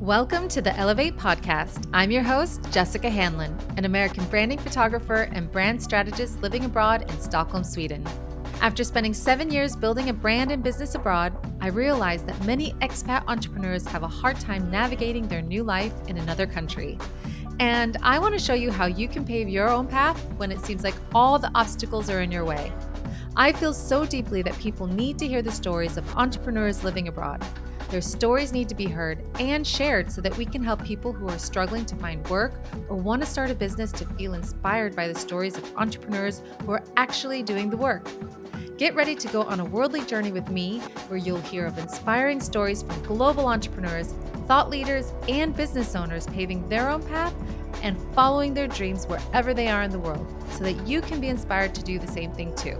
Welcome to the Elevate Podcast. I'm your host, Jessica Hanlon, an American branding photographer and brand strategist living abroad in Stockholm, Sweden. After spending seven years building a brand and business abroad, I realized that many expat entrepreneurs have a hard time navigating their new life in another country. And I want to show you how you can pave your own path when it seems like all the obstacles are in your way. I feel so deeply that people need to hear the stories of entrepreneurs living abroad. Their stories need to be heard and shared so that we can help people who are struggling to find work or want to start a business to feel inspired by the stories of entrepreneurs who are actually doing the work. Get ready to go on a worldly journey with me where you'll hear of inspiring stories from global entrepreneurs, thought leaders, and business owners paving their own path and following their dreams wherever they are in the world so that you can be inspired to do the same thing too.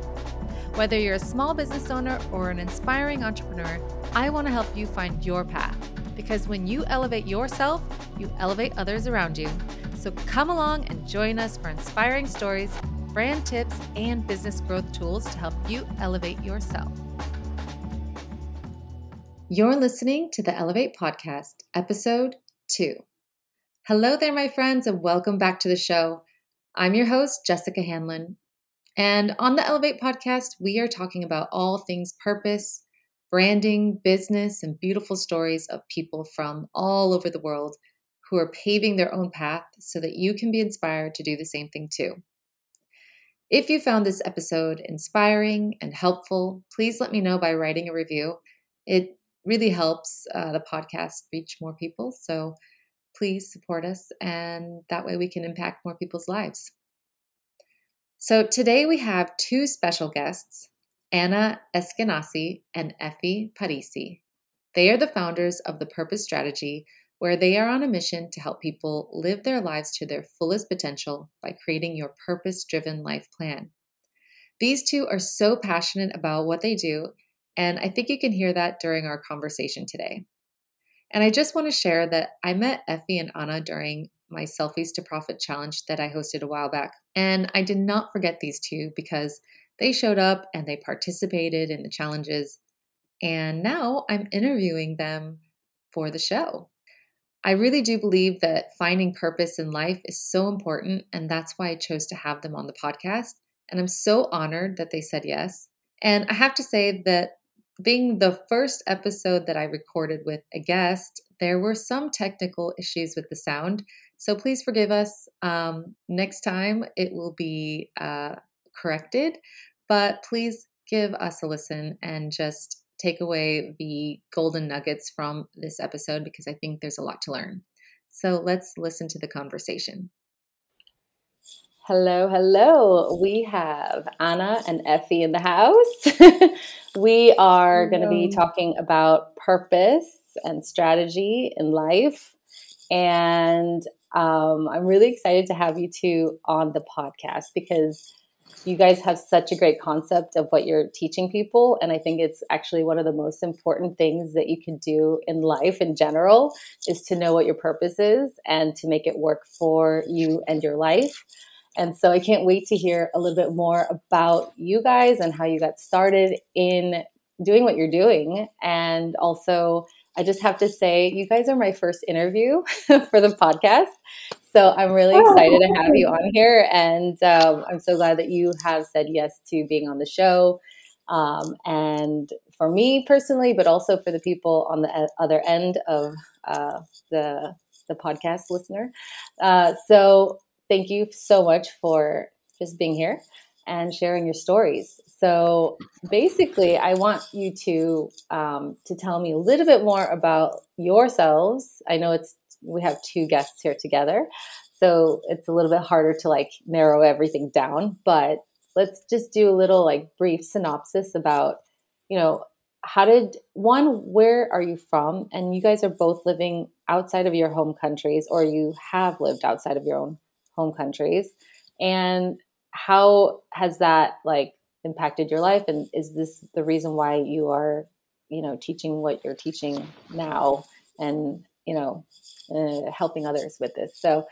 Whether you're a small business owner or an inspiring entrepreneur, I want to help you find your path because when you elevate yourself, you elevate others around you. So come along and join us for inspiring stories, brand tips, and business growth tools to help you elevate yourself. You're listening to the Elevate Podcast, episode two. Hello there, my friends, and welcome back to the show. I'm your host, Jessica Hanlon, and on the Elevate podcast, we are talking about all things purpose, branding, business, and beautiful stories of people from all over the world who are paving their own path so that you can be inspired to do the same thing too. If you found this episode inspiring and helpful, please let me know by writing a review. It really helps uh, the podcast reach more people. So please support us, and that way we can impact more people's lives. So today we have two special guests, Ana Eskenasy and Efi Parissi. They are the founders of the Purpose Strategy, where they are on a mission to help people live their lives to their fullest potential by creating your purpose driven life plan. These two are so passionate about what they do, and I think you can hear that during our conversation today. And I just want to share that I met Efi and Ana during my Selfies to Profit challenge that I hosted a while back. And I did not forget these two because they showed up and they participated in the challenges. And now I'm interviewing them for the show. I really do believe that finding purpose in life is so important, and that's why I chose to have them on the podcast. And I'm so honored that they said yes. And I have to say that being the first episode that I recorded with a guest, there were some technical issues with the sound. So please forgive us. Um, next time it will be uh, corrected, but please give us a listen and just take away the golden nuggets from this episode because I think there's a lot to learn. So let's listen to the conversation. Hello, hello. We have Ana and Efi in the house. we are going to be talking about purpose and strategy in life. And um, I'm really excited to have you two on the podcast because you guys have such a great concept of what you're teaching people. And I think it's actually one of the most important things that you can do in life in general is to know what your purpose is and to make it work for you and your life. And so I can't wait to hear a little bit more about you guys and how you got started in doing what you're doing. And also, I just have to say, you guys are my first interview for the podcast. So I'm really oh, excited to have you on here. And um, I'm so glad that you have said yes to being on the show. Um, and for me personally, but also for the people on the other end of uh, the, the podcast listener. Uh, so thank you so much for just being here and sharing your stories. So basically, I want you to um, to tell me a little bit more about yourselves. I know it's we have two guests here together, so it's a little bit harder to like narrow everything down. But let's just do a little like brief synopsis about you know how did one where are you from and you guys are both living outside of your home countries or you have lived outside of your own home countries and how has that like impacted your life and is this the reason why you are you know teaching what you're teaching now and you know uh, helping others with this so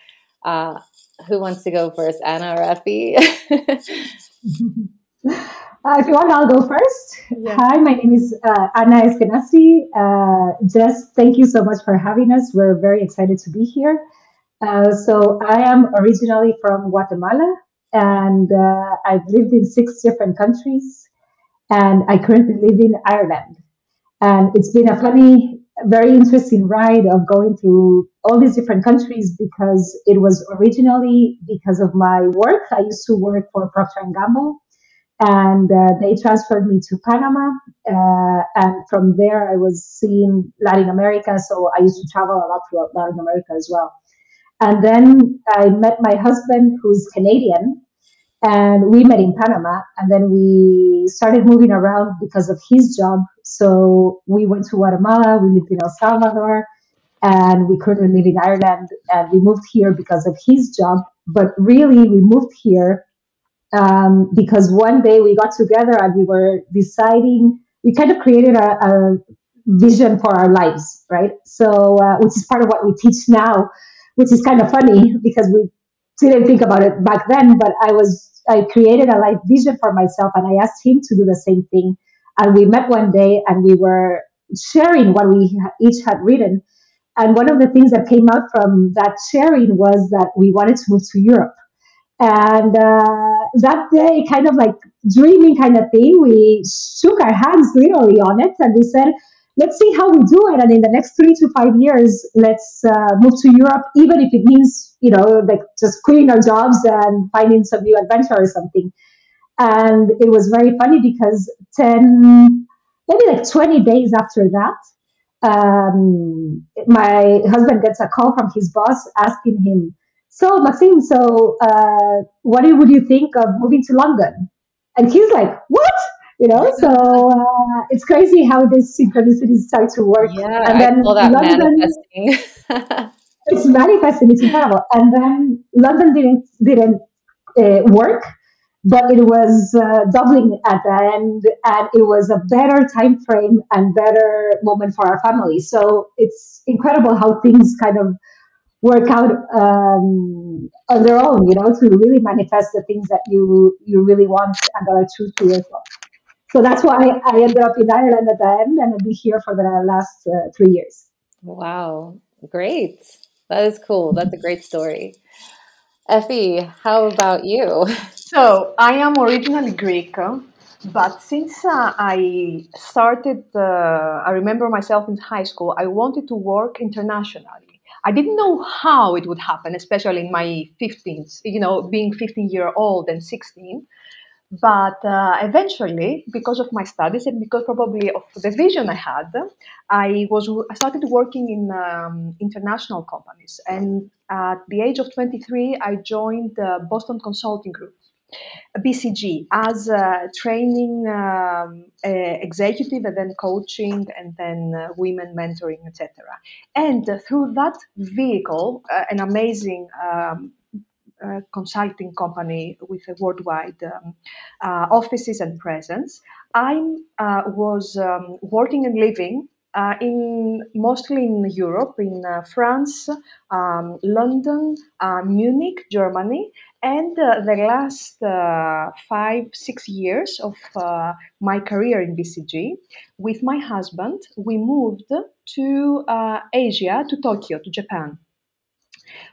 uh, who wants to go first anna or effie Uh, if you want, I'll go first. Yeah. Hi, my name is uh, Ana Eskenasy. Uh, Jess, thank you so much for having us. We're very excited to be here. Uh, so, I am originally from Guatemala, and uh, I've lived in six different countries, and I currently live in Ireland. And it's been a funny, very interesting ride of going through all these different countries because it was originally because of my work. I used to work for Procter and Gamble and uh, they transferred me to Panama. Uh, and from there, I was seeing Latin America. So I used to travel a lot throughout Latin America as well. And then I met my husband, who's Canadian, and we met in Panama. And then we started moving around because of his job. So we went to Guatemala, we lived in El Salvador, and we currently live in Ireland. And we moved here because of his job. But really, we moved here um, because one day we got together and we were deciding, we kind of created a, a vision for our lives, right? So, uh, which is part of what we teach now, which is kind of funny because we didn't think about it back then, but I was, I created a life vision for myself and I asked him to do the same thing. And we met one day and we were sharing what we each had written. And one of the things that came out from that sharing was that we wanted to move to Europe. And uh, that day, kind of like dreaming kind of thing, we shook our hands literally on it and we said, let's see how we do it. And in the next three to five years, let's uh, move to Europe, even if it means, you know, like just quitting our jobs and finding some new adventure or something. And it was very funny because 10, maybe like 20 days after that, um, my husband gets a call from his boss asking him, so Maxime, so uh, what would you think of moving to London? And he's like, what? You know, so uh, it's crazy how this synchronicity starts to work. Yeah, and then I call that London, manifesting. it's manifesting. It's incredible. And then London didn't didn't uh, work, but it was uh, Dublin at the end, and it was a better time frame and better moment for our family. So it's incredible how things kind of work out um, on their own, you know, to really manifest the things that you you really want and are true to yourself. So that's why I ended up in Ireland at the end, and I've been here for the last uh, three years. Wow, great! That is cool. That's a great story. Efi, how about you? So I am originally Greek, but since uh, I started, uh, I remember myself in high school, I wanted to work internationally. I didn't know how it would happen, especially in my 15s, you know, being 15 year old and 16. But uh, eventually, because of my studies and because probably of the vision I had, I was I started working in um, international companies. And at the age of 23, I joined the Boston Consulting Group BCG as a training um, executive and then coaching and then uh, women mentoring, etc. And through that vehicle, uh, an amazing um, uh, consulting company with a worldwide um, uh, offices and presence, I uh, was um, working and living uh, in mostly in Europe, in uh, France, um, London, Munich, Germany, and the last five six years of my career in BCG, with my husband, we moved to Asia, to Tokyo, to Japan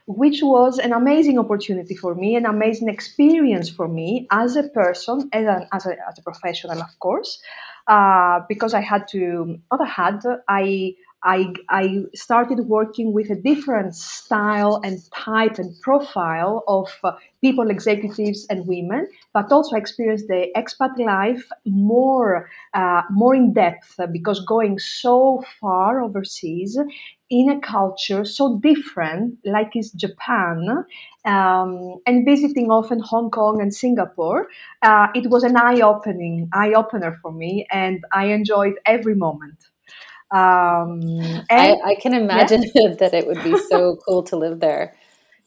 which was an amazing opportunity for me, an amazing experience for me as a person, as a, as a, as a professional, of course, uh, because I had to, I had, I, I, I started working with a different style and type and profile of uh, people, executives, and women, but also experienced the expat life more, uh, more in depth because going so far overseas in a culture so different, like is Japan, um, and visiting often Hong Kong and Singapore, uh, it was an eye-opening, eye-opener for me, and I enjoyed every moment. Um, and, I, I, can imagine that it would be so cool to live there.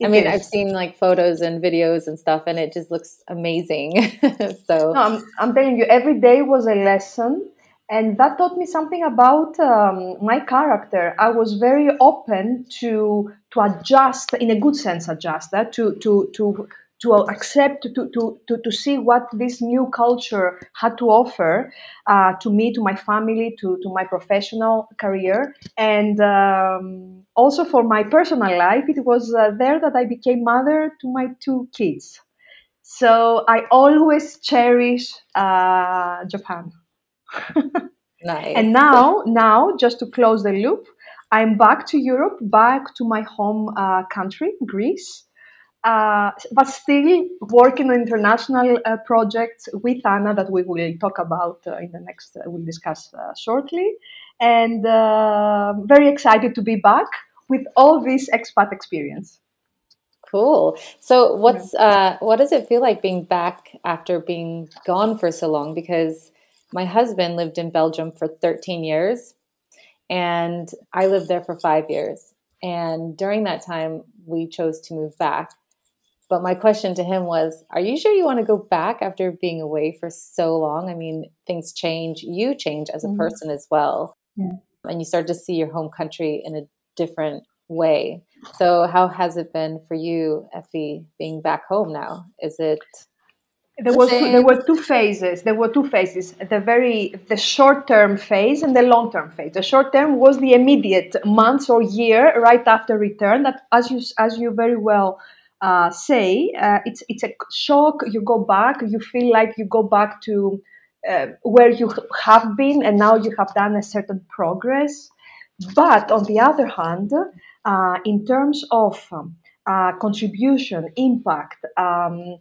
I mean, is. I've seen like photos and videos and stuff, and it just looks amazing. so, no, I'm, I'm telling you, every day was a lesson and that taught me something about um, my character. I was very open to to adjust, in a good sense, adjust that to to to to accept, to, to, to, to see what this new culture had to offer uh, to me, to my family, to, to my professional career. And um, also for my personal life, it was uh, there that I became mother to my two kids. So I always cherish uh, Japan. Nice. And now, now, just to close the loop, I'm back to Europe, back to my home uh, country, Greece uh, but still working on international uh, projects with Ana that we will talk about uh, in the next, uh, we'll discuss uh, shortly. And uh, very excited to be back with all this expat experience. Cool. So, what's what does it feel like being back after being gone for so long? Because my husband lived in Belgium for 13 years, and I lived there for five years. And during that time, we chose to move back but my question to him was, Are you sure you want to go back after being away for so long? I mean, things change. You change as a mm-hmm. person as well. Yeah. And you start to see your home country in a different way. So, how has it been for you, Efi, being back home now? Is it there was two, there were two phases there were two phases the very the short term phase and the long term phase the short term was the immediate months or year right after return that as you as you very well uh, say uh, it's it's a shock. You go back, you feel like you go back to uh, where you have been, and now you have done a certain progress. But on the other hand, uh, in terms of um, uh, contribution, impact. Um,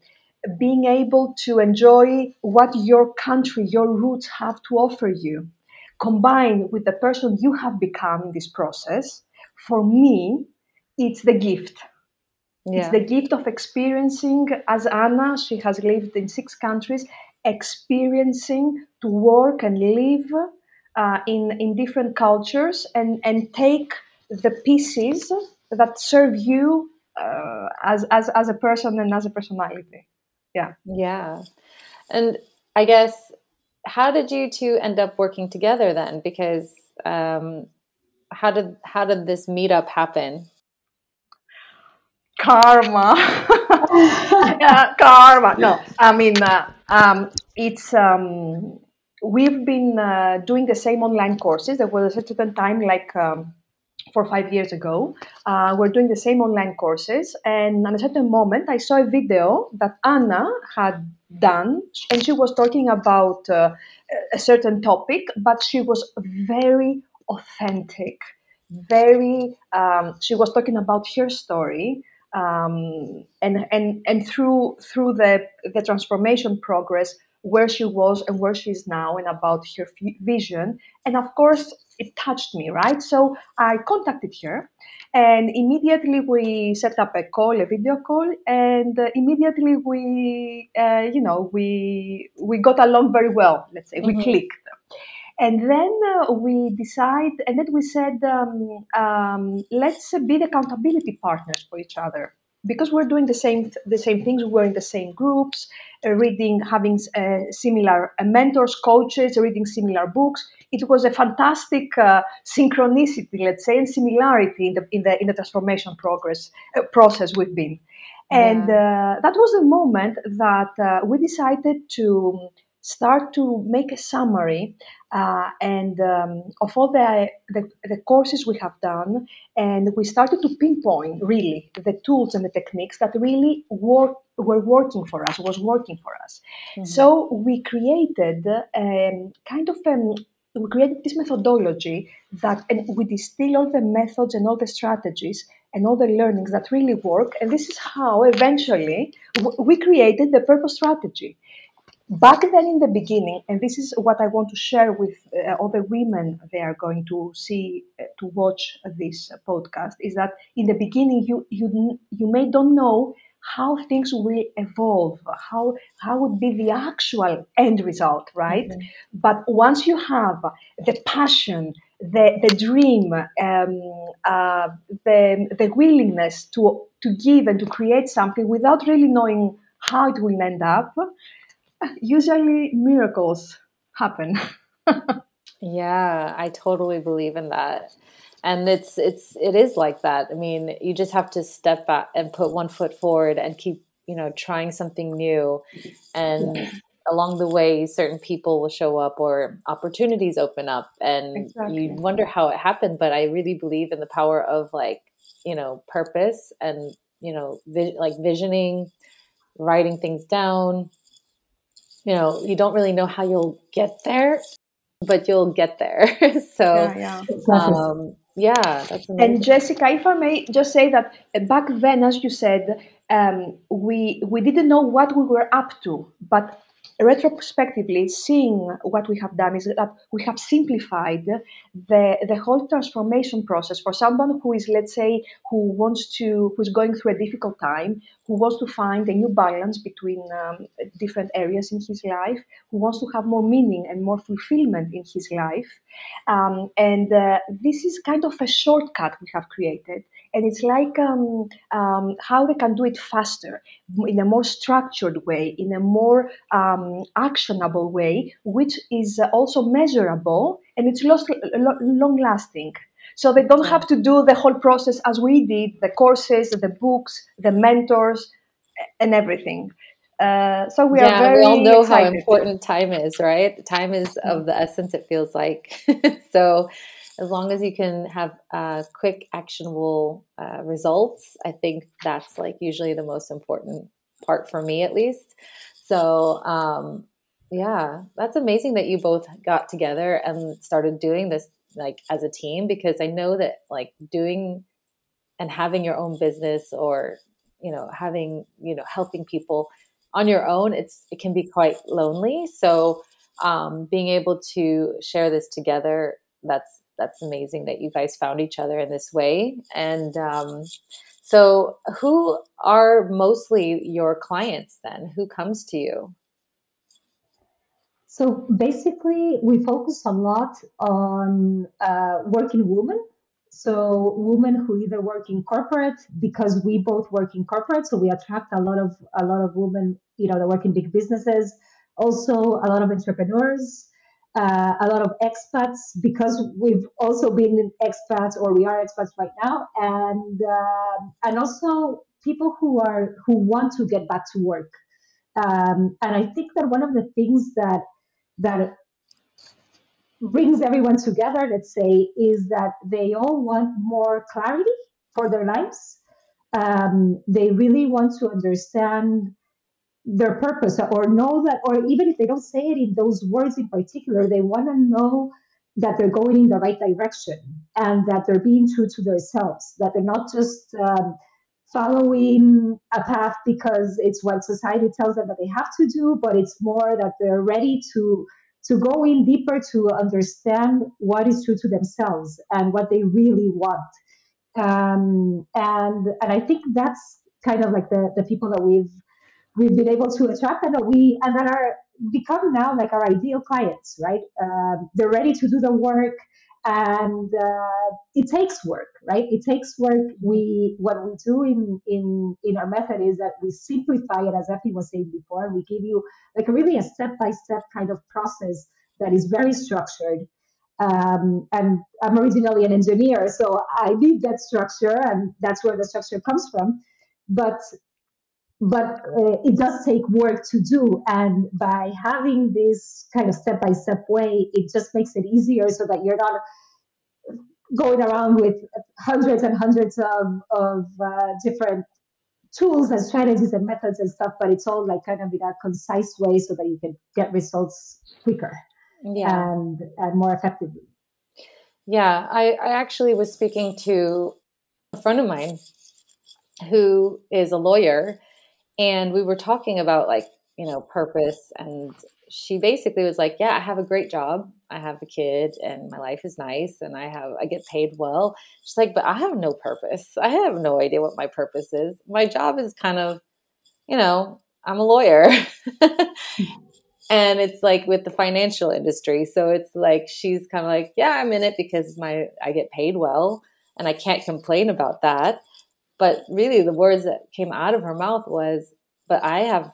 being able to enjoy what your country, your roots have to offer you, combined with the person you have become in this process, for me, it's the gift yeah. It's the gift of experiencing, as Ana, she has lived in six countries, experiencing to work and live uh, in, in different cultures and, and take the pieces that serve you uh, as, as, as a person and as a personality. Yeah. Yeah. And I guess, how did you two end up working together then? Because um, how did how did this meetup happen? karma. yeah, karma. No, I mean, uh, um, it's. Um, we've been uh, doing the same online courses. There was a certain time, like um, four or five years ago, uh, we're doing the same online courses. And at a certain moment, I saw a video that Ana had done, and she was talking about uh, a certain topic, but she was very authentic. Very, um, she was talking about her story, um, and and and through through the the transformation progress where she was and where she is now and about her f- vision and of course it touched me right? So i contacted her and immediately we set up a call a video call and uh, immediately we uh, you know we we got along very well let's say. Mm-hmm. we clicked. And then uh, we decide, and then we said, um, um, let's be the accountability partners for each other because we're doing the same the same things. We're in the same groups, uh, reading, having uh, similar uh, mentors, coaches, reading similar books. It was a fantastic uh, synchronicity, let's say, and similarity in the in the in the transformation progress uh, process we've been. And yeah. that was a moment that we decided to start to make a summary uh, and um, of all the, the, the courses we have done, and we started to pinpoint really the tools and the techniques that really work were working for us, was working for us. Mm-hmm. So we created um, kind of um, we created this methodology that and we distill all the methods and all the strategies and all the learnings that really work and this is how eventually we created the purpose strategy back then in the beginning and this is what i want to share with uh, other women they are going to see uh, to watch this podcast is that in the beginning you you you may don't know how things will evolve how how would be the actual end result right mm-hmm. but once you have the passion the the dream um, uh, the the willingness to to give and to create something without really knowing how it will end up usually miracles happen. yeah, I totally believe in that. And it's it's it is like that. I mean, you just have to step back and put one foot forward and keep you know trying something new and along the way certain people will show up or opportunities open up and exactly. you wonder how it happened but i really believe in the power of like you know purpose and you know vi- like visioning writing things down you know you don't really know how you'll get there but you'll get there so yeah, yeah. Um, yeah and jessica if i may just say that uh, back then as you said um, we we didn't know what we were up to but retrospectively seeing what we have done is that we have simplified the, the whole transformation process for someone who is let's say who wants to who's going through a difficult time who wants to find a new balance between um, different areas in his life who wants to have more meaning and more fulfillment in his life. Um, and uh, this is kind of a shortcut we have created and it's like um, um, how they can do it faster in a more structured way in a more um, actionable way which is also measurable and it's long lasting so they don't have to do the whole process as we did the courses the books the mentors and everything. Uh, so we yeah, are very we all know excited. how important time is right? Time is of the essence it feels like. So as long as you can have uh, quick, actionable uh, results, I think that's like usually the most important part for me, at least. So, um, yeah, that's amazing that you both got together and started doing this like as a team because I know that like doing and having your own business or you know having you know helping people on your own it's it can be quite lonely so um, being able to share this together that's that's amazing that you guys found each other in this way. And um, so, who are mostly your clients then? Who comes to you? So basically, we focus a lot on uh, working women. So women who either work in corporate because we both work in corporate, so we attract a lot of a lot of women, you know, that work in big businesses. Also, a lot of entrepreneurs uh, a lot of expats because we've also been expats or we are expats right now, and uh, and also people who are who want to get back to work. Um, and I think that one of the things that that brings everyone together, let's say, is that they all want more clarity for their lives. Um, they really want to understand their purpose or know that, or even if they don't say it in those words in particular, they want to know that they're going in the right direction and that they're being true to themselves, that they're not just um, following a path because it's what society tells them that they have to do, but it's more that they're ready to to go in deeper to understand what is true to themselves and what they really want. Um, and and I think that's kind of like the the people that we've we've been able to attract and that we and that are become now like our ideal clients, right? Um, they're ready to do the work, and uh, it takes work, right? It takes work. We what we do in in in our method is that we simplify it, as Efi was saying before. We give you like a really a step by step kind of process that is very structured. Um, and I'm originally an engineer, so I need that structure, and that's where the structure comes from. But but uh, it does take work to do and by having this kind of step by step way it just makes it easier so that you're not going around with hundreds and hundreds of, of uh, different tools and strategies and methods and stuff but it's all like kind of in a concise way so that you can get results quicker yeah. and, and more effectively yeah I, I actually was speaking to a friend of mine who is a lawyer and we were talking about like you know purpose and she basically was like yeah i have a great job. I have a kid and my life is nice and i have i get paid well. She's like but i have no purpose. I have no idea what my purpose is. My job is kind of you know i'm a lawyer. And it's like with the financial industry. So it's like she's kind of like yeah i'm in it because my i get paid well and i can't complain about that but really, the words that came out of her mouth was, "But I have,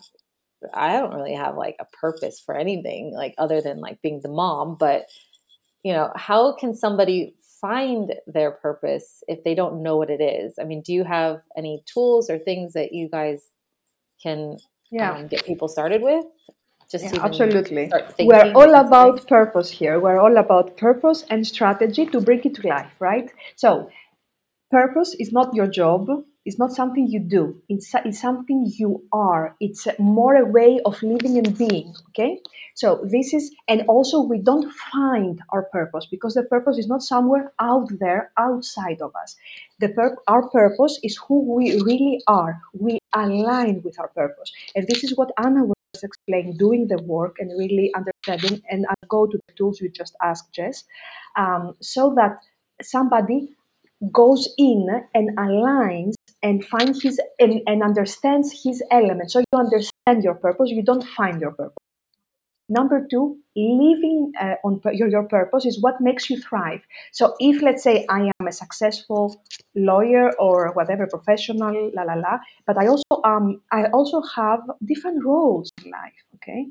I don't really have like a purpose for anything, like other than like being the mom." But you know, how can somebody find their purpose if they don't know what it is? I mean, do you have any tools or things that you guys can yeah. Um, get people started with? Just yeah, absolutely. We're all about purpose here. We're all about purpose and strategy to bring it to life, right? So, purpose is not your job. It's not something you do. It's, it's something you are. It's more a way of living and being. Okay. So this is, and also we don't find our purpose because the purpose is not somewhere out there outside of us. The pur- our purpose is who we really are. We align with our purpose, and this is what Ana was explaining, doing the work and really understanding. And I'll go to the tools you just asked, Jess, um, so that somebody goes in and aligns and finds his and, and understands his element. So you understand your purpose, you don't find your purpose. Number two, living uh, on your, your purpose is what makes you thrive. So, if let's say I am a successful lawyer or whatever professional, la la la, but I also um I also have different roles in life. Okay,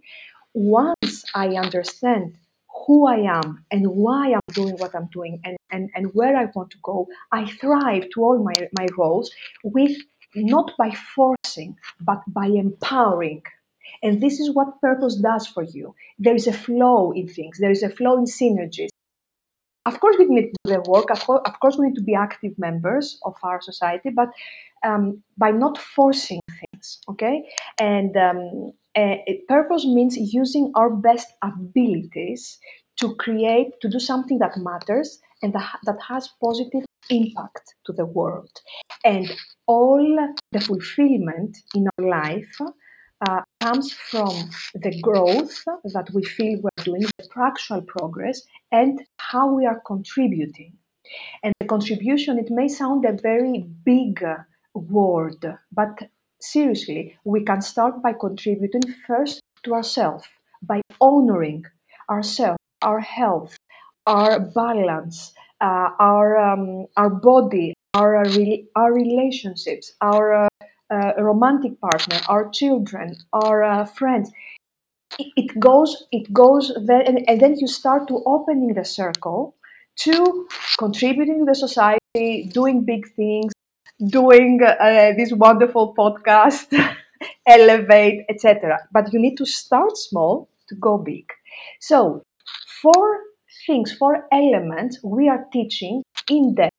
once I understand who I am and why I'm doing what I'm doing and, and, and where I want to go, I thrive to all my, my roles with not by forcing, but by empowering. And this is what purpose does for you. There is a flow in things, there is a flow in synergies. Of course, we need to do the work. Of course, we need to be active members of our society, but um, by not forcing things, okay? And um, uh, purpose means using our best abilities to create, to do something that matters and that, that has positive impact to the world. And all the fulfillment in our life uh, comes from the growth that we feel we're doing, the actual progress, and how we are contributing. And the contribution, it may sound a very big word, but seriously, we can start by contributing first to ourselves, by honoring ourselves, our health, our balance, uh, our, um, our body, our, uh, our relationships, our uh, uh, romantic partner, our children, our uh, friends. It, it, goes, it goes there, and, and then you start to opening the circle to contributing to the society, doing big things, doing uh, this wonderful podcast, elevate, etc. But you need to start small to go big. So, four things, four elements we are teaching in depth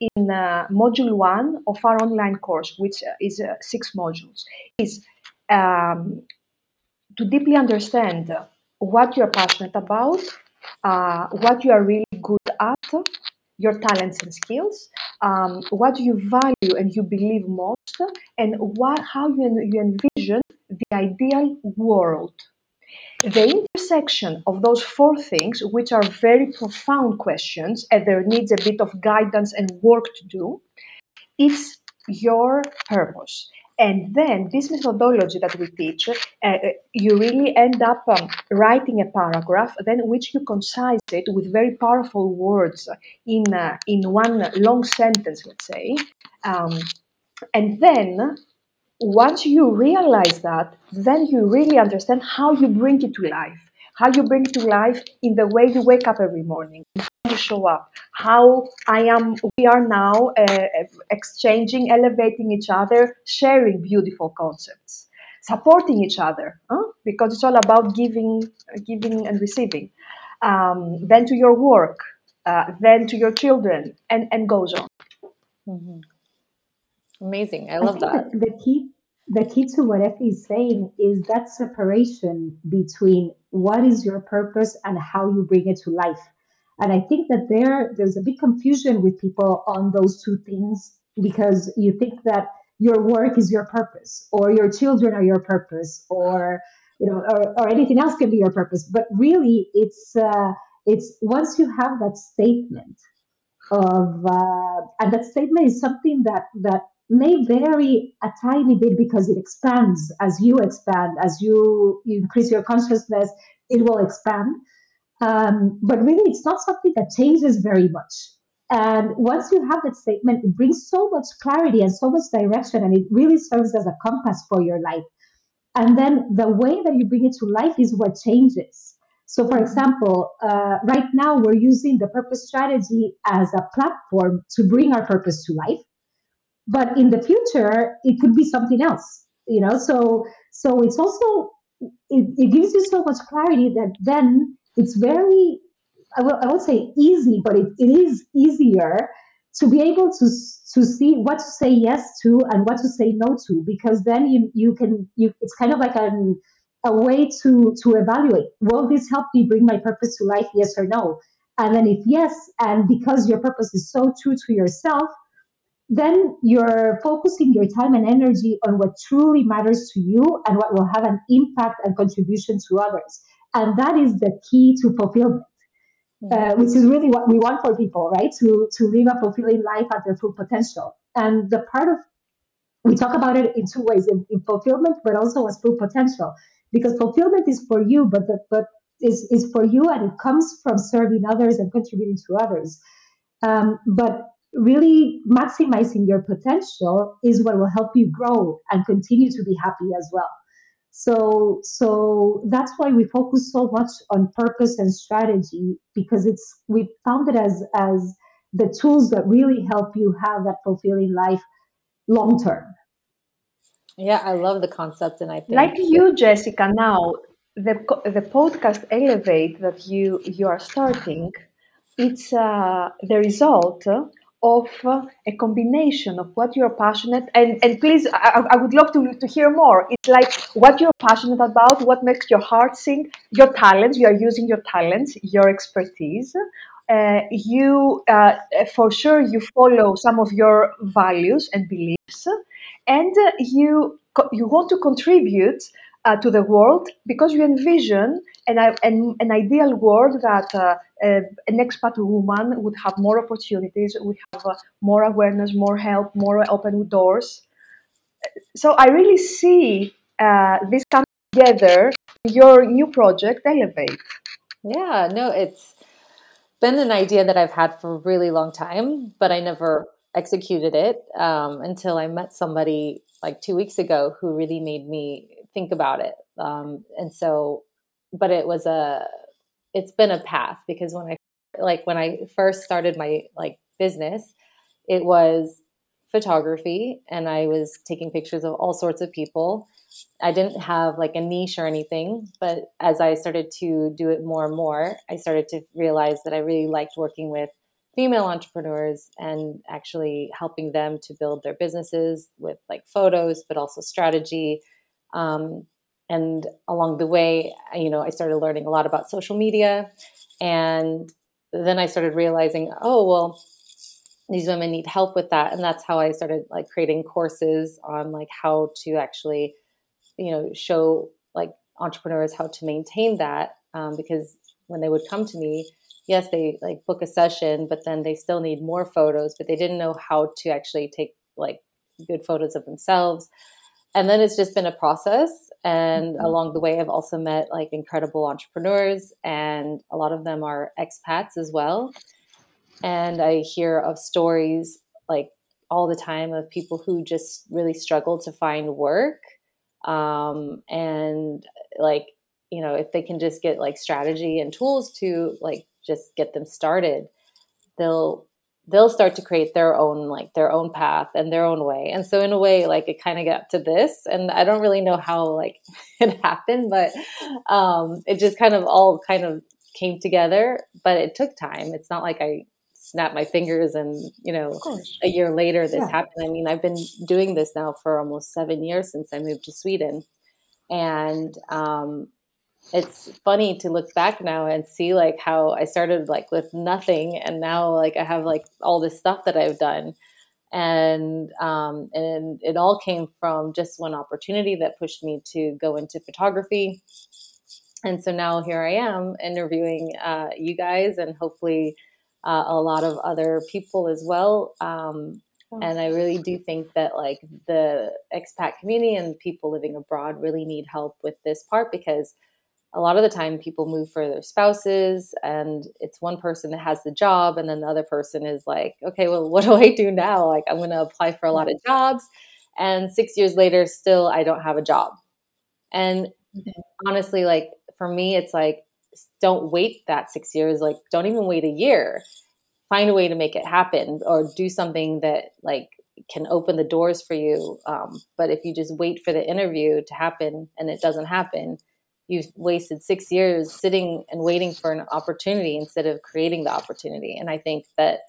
in uh, module one of our online course, which is uh, six modules, is um, to deeply understand what you're passionate about, uh, what you are really good at, your talents and skills, um, what you value and you believe most, and what, how you, you envision the ideal world. The intersection of those four things, which are very profound questions and there needs a bit of guidance and work to do, is your purpose. And then this methodology that we teach, uh, uh, you really end up um, writing a paragraph, then which you concise it with very powerful words in uh, in one long sentence, let's say. Um, and then once you realize that, then you really understand how you bring it to life. How you bring to life in the way you wake up every morning, how you show up, how I am, we are now uh, exchanging, elevating each other, sharing beautiful concepts, supporting each other, huh? because it's all about giving, giving and receiving. Um, then to your work, uh, then to your children, and, and goes on. Mm-hmm. Amazing. I love I that. The, the key the key to what Efi is saying is that separation between what is your purpose and how you bring it to life. And I think that there there's a big confusion with people on those two things because you think that your work is your purpose or your children are your purpose or you know or, or anything else can be your purpose but really it's uh, it's once you have that statement of uh, and that statement is something that that may vary a tiny bit because it expands as you expand, as you, increase your consciousness, it will expand. Um, but really, it's not something that changes very much. And once you have that statement, it brings so much clarity and so much direction, and it really serves as a compass for your life. And then the way that you bring it to life is what changes. So, for example, uh, right now we're using the purpose strategy as a platform to bring our purpose to life. But in the future, it could be something else. you know so so it's also it, it gives you so much clarity that then it's very I will I would say easy, but it, it is easier to be able to to see what to say yes to and what to say no to because then you you can you it's kind of like an a way to to evaluate will this help me bring my purpose to life yes or no and then if yes and because your purpose is so true to yourself then you're focusing your time and energy on what truly matters to you and what will have an impact and contribution to others and that is the key to fulfillment uh, which is really what we want for people, right? To to live a fulfilling life at their full potential. And the part of we talk about it in two ways: in, in fulfillment, but also as full potential. Because fulfillment is for you, but the, but is is for you, and it comes from serving others and contributing to others. Um, but really maximizing your potential is what will help you grow and continue to be happy as well. So, so that's why we focus so much on purpose and strategy because it's we found it as as the tools that really help you have that fulfilling life long term. Yeah, I love the concept, and I think like you, Jessica. Now, the the podcast Elevate that you you are starting, it's uh, the result of a combination of what you're passionate and and please I, I, would love to, to hear more. It's like what you're passionate about what makes your heart sing your talents you are using your talents your expertise. Uh, you uh, for sure you follow some of your values and beliefs and uh, you you want to contribute uh, to the world because you envision an, an, an ideal world that uh, uh, an expat woman would have more opportunities, would have uh, more awareness, more help, more open doors. So I really see uh, this coming together. Your new project, Elevate. Yeah, no, it's been an idea that I've had for a really long time, but I never executed it um, until I met somebody like two weeks ago who really made me think about it. Um, and so, but it was a, it's been a path because when I, like when I first started my like business, it was photography and I was taking pictures of all sorts of people. I didn't have like a niche or anything, but as I started to do it more and more, I started to realize that I really liked working with female entrepreneurs and actually helping them to build their businesses with like photos, but also strategy. Um, and along the way, you know, I started learning a lot about social media. And then I started realizing, oh, well, these women need help with that. And that's how I started like creating courses on like how to actually, you know, show like entrepreneurs how to maintain that. Um, because when they would come to me, yes, they like book a session, but then they still need more photos, but they didn't know how to actually take like good photos of themselves. And then it's just been a process. And mm-hmm. along the way, I've also met like incredible entrepreneurs, and a lot of them are expats as well. And I hear of stories like all the time of people who just really struggle to find work. Um, and like, you know, if they can just get like strategy and tools to like just get them started, they'll they'll start to create their own like their own path and their own way. And so in a way like it kind of got to this and i don't really know how like it happened but um it just kind of all kind of came together but it took time. It's not like i snapped my fingers and you know a year later this yeah. happened. I mean i've been doing this now for almost seven years since i moved to sweden. And um it's funny to look back now and see like how I started like with nothing and now like I have like all this stuff that I've done. And um, and it all came from just one opportunity that pushed me to go into photography. And so now here I am interviewing uh, you guys and hopefully uh, a lot of other people as well. Um, and I really do think that like the expat community and people living abroad really need help with this part because a lot of the time people move for their spouses and it's one person that has the job and then the other person is like okay well what do i do now like i'm going to apply for a lot of jobs and 6 years later still i don't have a job and mm-hmm. honestly like for me it's like don't wait that 6 years like don't even wait a year find a way to make it happen or do something that like can open the doors for you. Um, but if you just wait for the interview to happen and it doesn't happen, you've wasted six years sitting and waiting for an opportunity instead of creating the opportunity. And I think that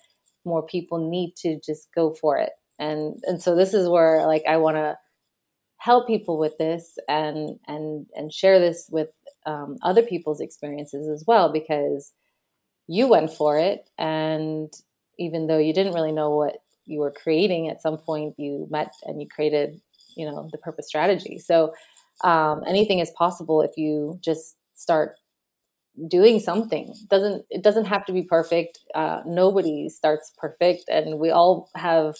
more people need to just go for it. And and so this is where like I want to help people with this and and and share this with um, other people's experiences as well because you went for it and even though you didn't really know what you were creating at some point you met and you created you know the purpose strategy so um, anything is possible if you just start doing something. It doesn't it doesn't have to be perfect. Uh, nobody starts perfect and we all have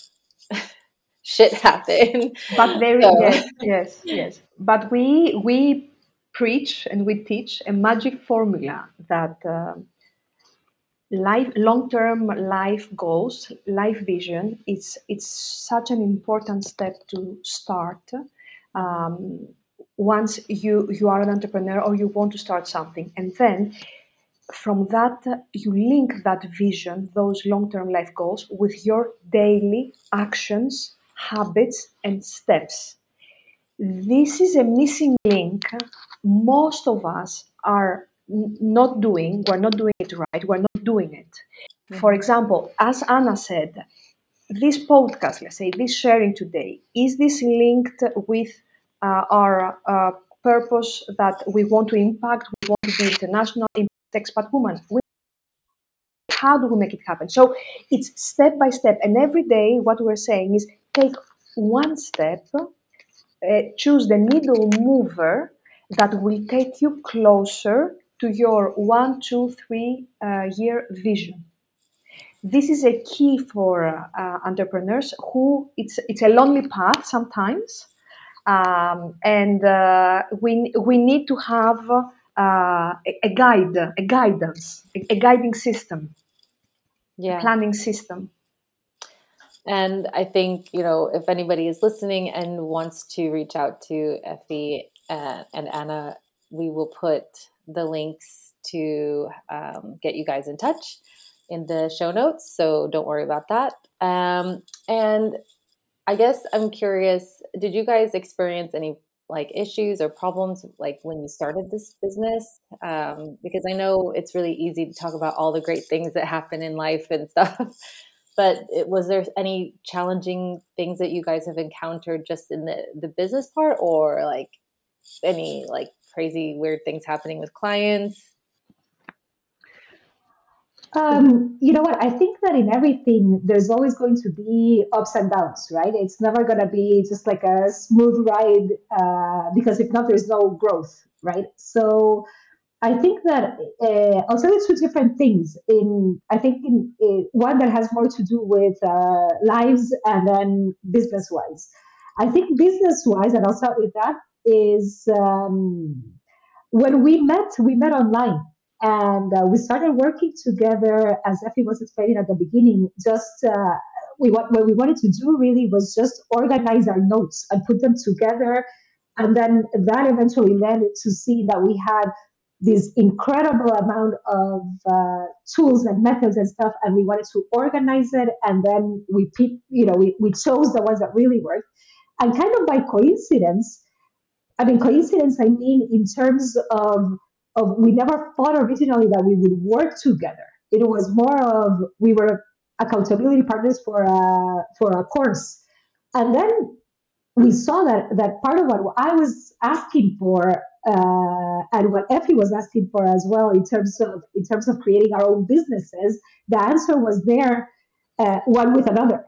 shit happen. But there so. yes yes yes. But we we preach and we teach a magic formula that uh, life long-term life goals life vision it's it's such an important step to start. Um, once you you are an entrepreneur or you want to start something. And then from that you link that vision those long-term life goals with your daily actions habits and steps. This is a missing link. Most of us are not doing we're not doing it right we're not doing it. Mm-hmm. for example as Ana said this podcast let's say this sharing today is this linked with our uh, purpose that we want to impact we want to be international expat woman we, how do we make it happen so it's step by step and every day what we're saying is take one step uh, choose the needle mover that will take you closer to your one, two, three uh, year vision. This is a key for uh, entrepreneurs who it's it's a lonely path sometimes, um, and uh, we we need to have uh, a, a, guide, a guidance, a, a guiding system, yeah. planning system. And I think, you know, if anybody is listening and wants to reach out to Efi uh, and Ana, we will put the links to um, get you guys in touch in the show notes. So don't worry about that. Um, and I guess I'm curious did you guys experience any like issues or problems like when you started this business um, because i know it's really easy to talk about all the great things that happen in life and stuff but it, was there any challenging things that you guys have encountered just in the the business part or like any like crazy weird things happening with clients? Um, you know what? I think that in everything, there's always going to be ups and downs, right? It's never going to be just like a smooth ride uh, because if not, there's no growth, right? So I think that uh, I'll two different things. In I think in, in one that has more to do with uh, lives and then business wise. I think business wise, and I'll start with that is um, when we met, we met online and uh, we started working together as Efi was explaining at the beginning. Just uh, we what, what we wanted to do really was just organize our notes and put them together, and then that eventually led to see that we had this incredible amount of uh, tools and methods and stuff, and we wanted to organize it, and then we picked, you know we, we chose the ones that really worked, and kind of by coincidence I mean, coincidence, I mean, in terms of, of we never thought originally that we would work together. It was more of we were accountability partners for a, for a course. And then we saw that, that part of what I was asking for uh, and what Efi was asking for as well in terms of in terms of creating our own businesses, the answer was there, uh, one with another.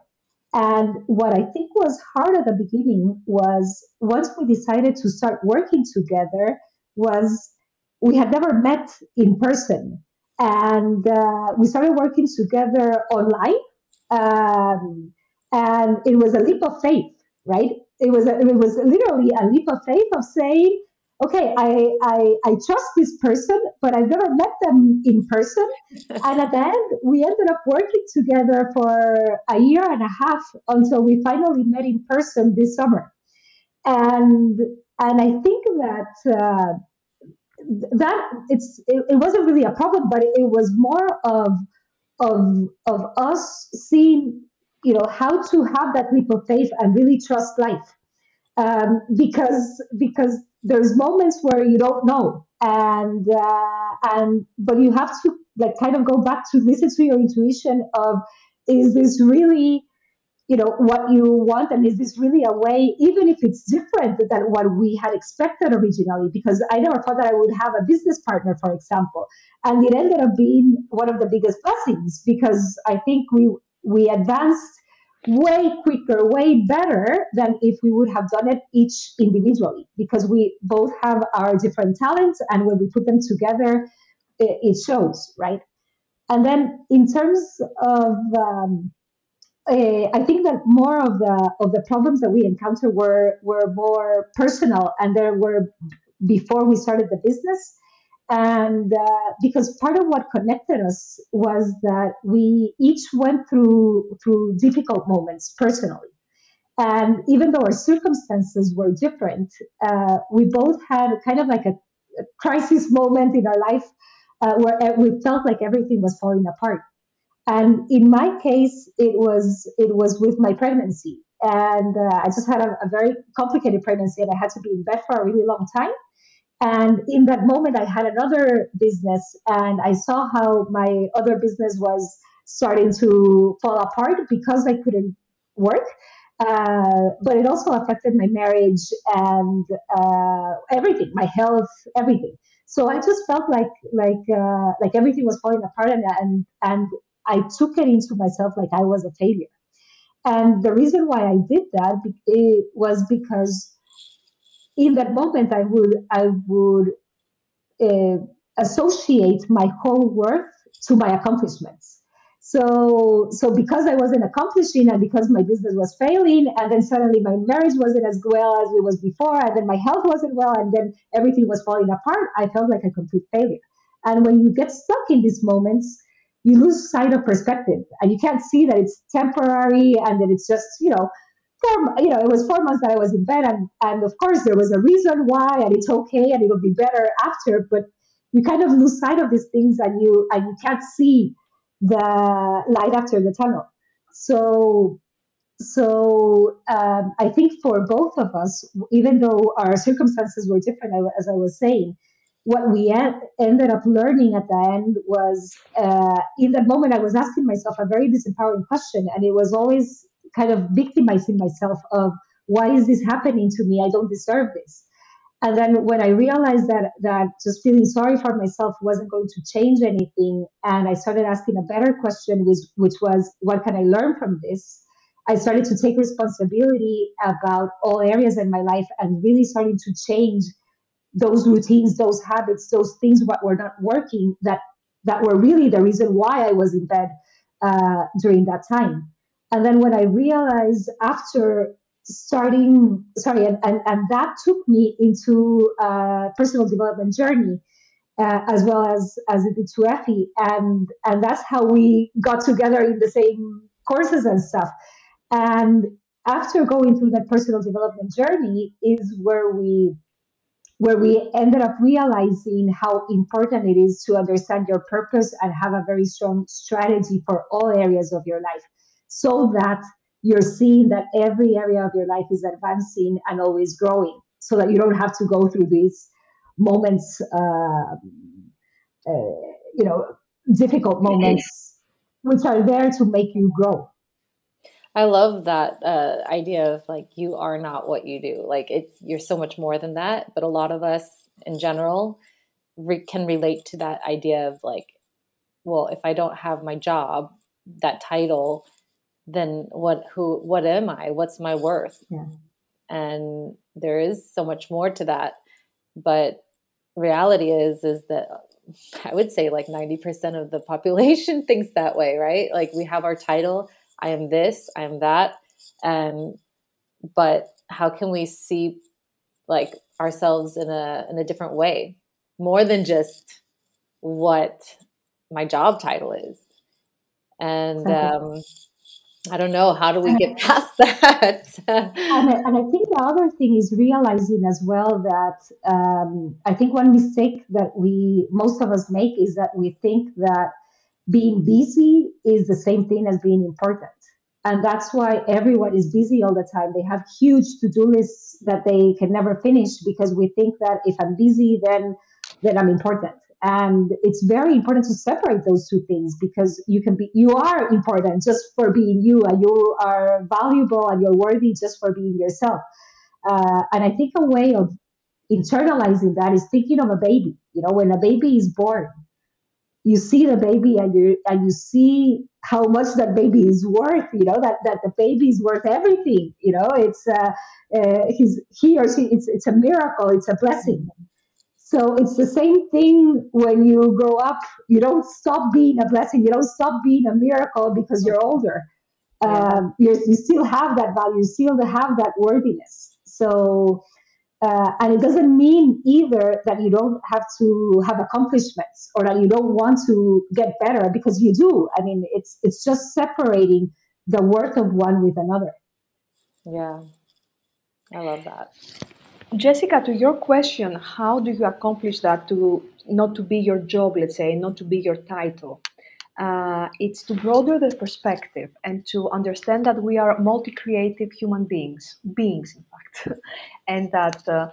And what I think was hard at the beginning was once we decided to start working together, was we had never met in person. And uh, we started working together online. Um, and it was a leap of faith, right? It was, a, it was literally a leap of faith of saying, okay, I, I, I trust this person, but I've never met them in person. and at the end, we ended up working together for a year and a half until we finally met in person this summer. And and I think that uh, that it's it, it, wasn't really a problem, but it, was more of of of us seeing you know how to have that leap of faith and really trust life. Um, because because there's moments where you don't know. And uh, and but you have to like kind of go back to listen to your intuition of is this really you know what you want. And is this really a way even if it's different than what we had expected originally? Because i never thought that i would have a business partner for example. And it ended up being one of the biggest blessings because i think we we advanced way quicker way better than if we would have done it each individually. Because we both have our different talents and when we put them together it, it shows right? And then in terms of um, uh, I think that more of the of the problems that we encountered were were more personal, and there were before we started the business, and uh, because part of what connected us was that we each went through through difficult moments personally, and even though our circumstances were different, uh, we both had kind of like a, a crisis moment in our life uh, where we felt like everything was falling apart and in my case, it was it was with my pregnancy, and uh, I just had a, a, very complicated pregnancy, and I had to be in bed for a really long time. And in that moment, I had another business, and I saw how my other business was starting to fall apart because I couldn't work. Uh, but it also affected my marriage and uh, everything, my health, everything. So I just felt like like uh, like everything was falling apart, and and and I took it into myself like I was a failure. And the reason why I did that it was because in that moment I would I would uh, associate my whole worth to my accomplishments. So so because I wasn't accomplishing and because my business was failing and then suddenly my marriage wasn't as well as it was before and then my health wasn't well and then everything was falling apart, I felt like a complete failure. And when you get stuck in these moments, you lose sight of perspective and you can't see that it's temporary and that it's just you know four, you know it was four months that i was in bed and and of course there was a reason why and it's okay and it'll be better after but you kind of lose sight of these things and you and you can't see the light after the tunnel. So so um, i think for both of us even though our circumstances were different as i was saying what we en- ended up learning at the end was uh, in that moment I was asking myself a very disempowering question, and it was always kind of victimizing myself of why is this happening to me? I don't deserve this. And then when I realized that that just feeling sorry for myself wasn't going to change anything, and I started asking a better question, which which was what can I learn from this? I started to take responsibility about all areas in my life and really starting to change those routines, those habits, those things what were not working that that were really the reason why I was in bed uh, during that time. And then when I realized after starting, sorry, and, and, and that took me into a personal development journey. Uh, as well as as it did to Efi, and and that's how we got together in the same courses and stuff. And after going through that personal development journey, is where we where we ended up realizing how important it is to understand your purpose and have a very strong strategy for all areas of your life so that you're seeing that every area of your life is advancing and always growing so that you don't have to go through these moments uh, uh, you know difficult moments which are there to make you grow I love that uh, idea of like you are not what you do. Like it's you're so much more than that. But a lot of us in general re- can relate to that idea of like, well, if I don't have my job, that title, then what? Who? What am I? What's my worth? Yeah. And there is so much more to that. But reality is is that I would say like ninety percent of the population thinks that way, right? Like we have our title I am this, I am that. And but how can we see like ourselves in a in a different way? More than just what my job title is. And um I don't know. How do we get past that? and, I, and, I, think the other thing is realizing as well that um, I think one mistake that we most of us make is that we think that being busy is the same thing as being important. And that's why everyone is busy all the time. They have huge to do lists that they can never finish because we think that if I'm busy, then, then I'm important. And it's very important to separate those two things because you can be, you are important just for being you and you are valuable and you're worthy just for being yourself. Uh, and I think a way of internalizing that is thinking of a baby. You know, when a baby is born, you see the baby and you and you see how much that baby is worth you know that that the baby is worth everything you know it's uh, uh he's he or she it's it's a miracle it's a blessing. So it's the same thing when you grow up you don't stop being a blessing you don't stop being a miracle because you're older. Um, you you still have that value you still have that worthiness. So uh, and it doesn't mean either that you don't have to have accomplishments or that you don't want to get better because you do. I mean, it's it's just separating the worth of one with another. Yeah, I love that. Jessica, to your question, how do you accomplish that to not to be your job, let's say, not to be your title? Uh, it's to broaden the perspective and to understand that we are multi-creative human beings, beings in fact, and that uh,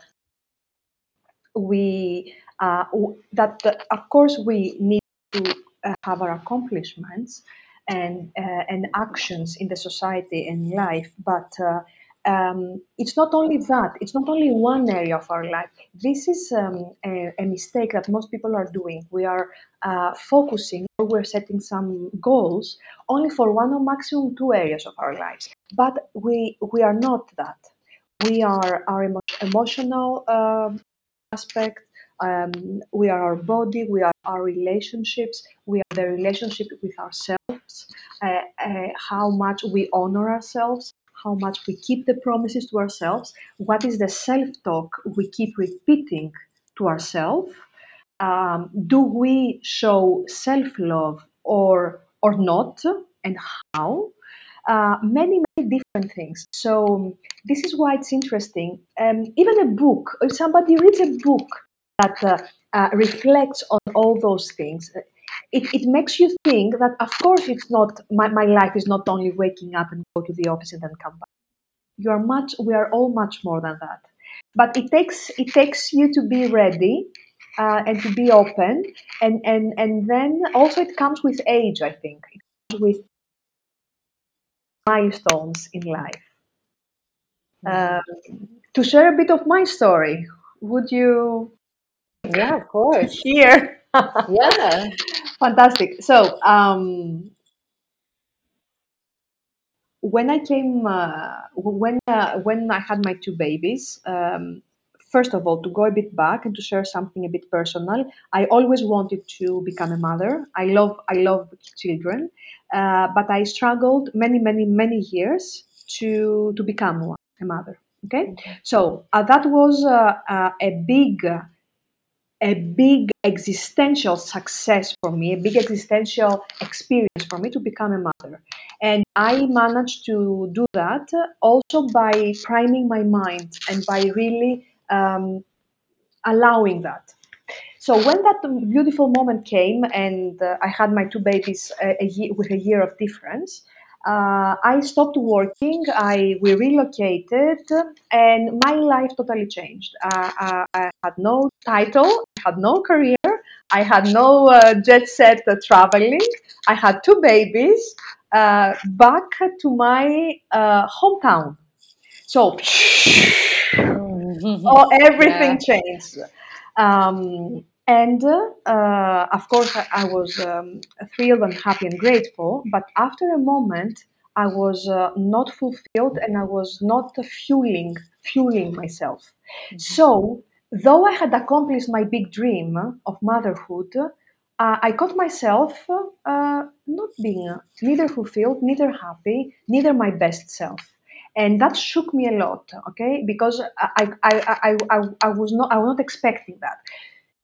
we uh, that uh, of course we need to uh, have our accomplishments and uh, and actions in the society and life, but um, it's not only that, it's not only one area of our life. This is um, a, a, mistake that most people are doing. We are uh, focusing or we're setting some goals only for one or maximum two areas of our lives. But we, we are not that. We are our emo- emotional uh, aspect, um, we are our body, we are our relationships, we are the relationship with ourselves, uh, uh, how much we honor ourselves, how much we keep the promises to ourselves, what is the self talk we keep repeating to ourselves. Um, do we show self love or or not, and how? Uh, many many different things. So this is why it's interesting. Um, even a book, if somebody reads a book that uh, uh, reflects on all those things, it, it makes you think that of course it's not my, my life is not only waking up and go to the office and then come back. You are much we are all much more than that. But it takes it takes you to be ready uh, and to be open and and and then also it comes with age i think. It comes with milestones in life. Uh, to share a bit of my story would you? Yeah of course. Here. Yeah fantastic so um, when I came, uh, when uh, when I had my two babies, um, first of all, to go a bit back and to share something a bit personal, I always wanted to become a mother. I love I love children, uh, but I struggled many many many years to to become one, a mother. Okay, mm-hmm. so uh, that was uh, uh, a big a big existential success for me, a big existential experience for me to become a mother. And I managed to do that also by priming my mind and by really um, allowing that. So when that beautiful moment came, and uh, I had my two babies a, a year, with a year of difference, uh, I stopped working. I we relocated, and my life totally changed. Uh, uh I had no title, I had no career, I had no uh, jet set uh, traveling. I had two babies. Uh, back to my hometown. So, oh, everything yeah. changed. Um, and uh, of course, I, I was um, thrilled and happy and grateful. But after a moment, I was uh, not fulfilled and I was not fueling fueling myself. Mm-hmm. So, though I had accomplished my big dream of motherhood, uh, I caught myself uh, not being neither fulfilled, neither happy, neither my best self and that shook me a lot okay because I, I, I, I, I was not i was not expecting that